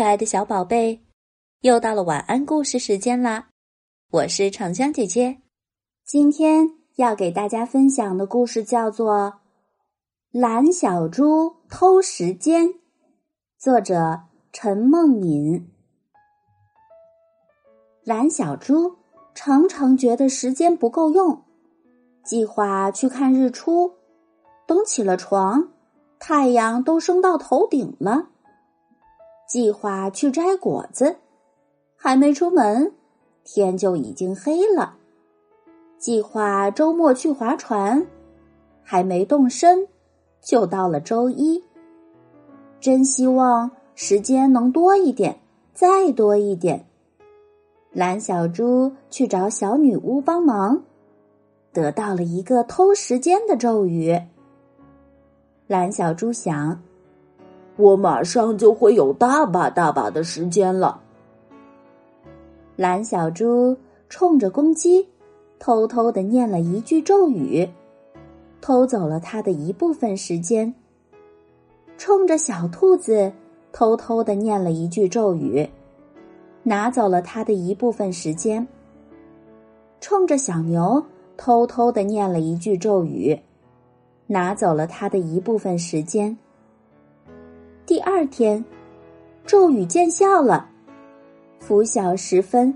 可爱的小宝贝，又到了晚安故事时间啦！我是长江姐姐，今天要给大家分享的故事叫做《蓝小猪偷时间》，作者陈梦敏。蓝小猪常常觉得时间不够用，计划去看日出，等起了床，太阳都升到头顶了。计划去摘果子，还没出门，天就已经黑了。计划周末去划船，还没动身，就到了周一。真希望时间能多一点，再多一点。蓝小猪去找小女巫帮忙，得到了一个偷时间的咒语。蓝小猪想。我马上就会有大把大把的时间了。蓝小猪冲着公鸡，偷偷的念了一句咒语，偷走了他的一部分时间。冲着小兔子，偷偷的念了一句咒语，拿走了他的一部分时间。冲着小牛，偷偷的念了一句咒语，拿走了他的一部分时间。第二天，咒语见效了。拂晓时分，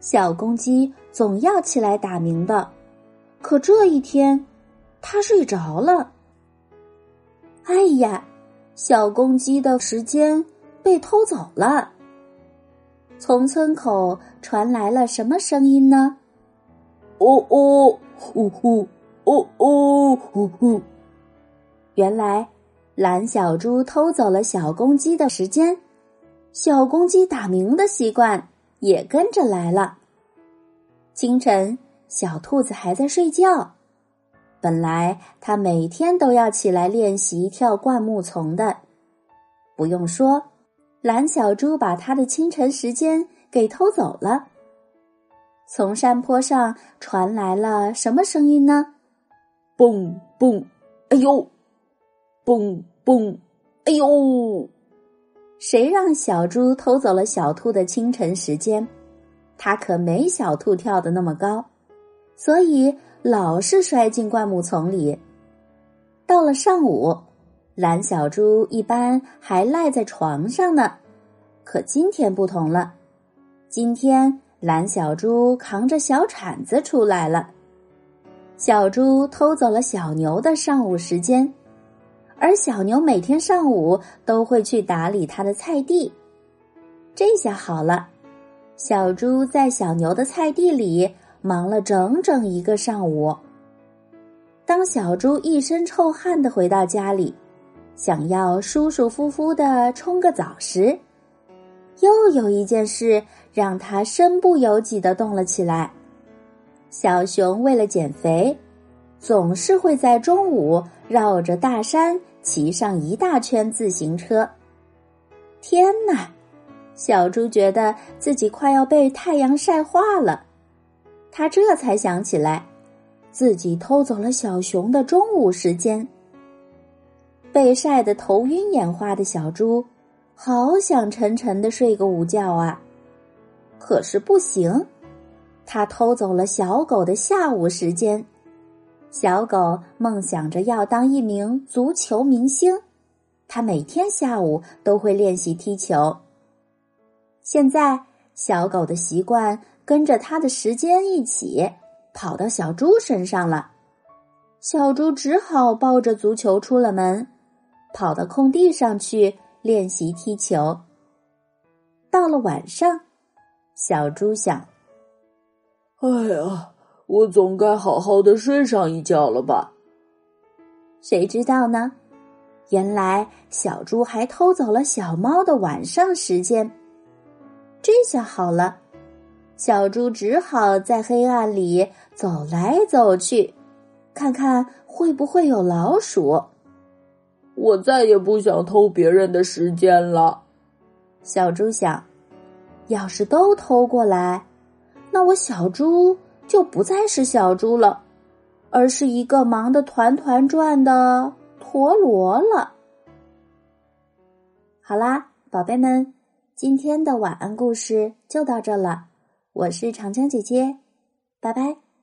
小公鸡总要起来打鸣的，可这一天，它睡着了。哎呀，小公鸡的时间被偷走了。从村口传来了什么声音呢？哦哦，呼呼，哦哦，呼呼。原来。蓝小猪偷走了小公鸡的时间，小公鸡打鸣的习惯也跟着来了。清晨，小兔子还在睡觉。本来它每天都要起来练习跳灌木丛的，不用说，蓝小猪把它的清晨时间给偷走了。从山坡上传来了什么声音呢？蹦蹦，哎呦！蹦蹦，哎呦！谁让小猪偷走了小兔的清晨时间？它可没小兔跳的那么高，所以老是摔进灌木丛里。到了上午，蓝小猪一般还赖在床上呢，可今天不同了。今天蓝小猪扛着小铲子出来了。小猪偷走了小牛的上午时间。而小牛每天上午都会去打理它的菜地，这下好了，小猪在小牛的菜地里忙了整整一个上午。当小猪一身臭汗的回到家里，想要舒舒服服的冲个澡时，又有一件事让他身不由己的动了起来。小熊为了减肥，总是会在中午绕着大山。骑上一大圈自行车，天哪！小猪觉得自己快要被太阳晒化了。他这才想起来，自己偷走了小熊的中午时间。被晒得头晕眼花的小猪，好想沉沉的睡个午觉啊！可是不行，他偷走了小狗的下午时间。小狗梦想着要当一名足球明星，它每天下午都会练习踢球。现在，小狗的习惯跟着它的时间一起跑到小猪身上了。小猪只好抱着足球出了门，跑到空地上去练习踢球。到了晚上，小猪想：“哎呀！”我总该好好的睡上一觉了吧？谁知道呢？原来小猪还偷走了小猫的晚上时间。这下好了，小猪只好在黑暗里走来走去，看看会不会有老鼠。我再也不想偷别人的时间了。小猪想，要是都偷过来，那我小猪。就不再是小猪了，而是一个忙得团团转的陀螺了。好啦，宝贝们，今天的晚安故事就到这了，我是长江姐姐，拜拜。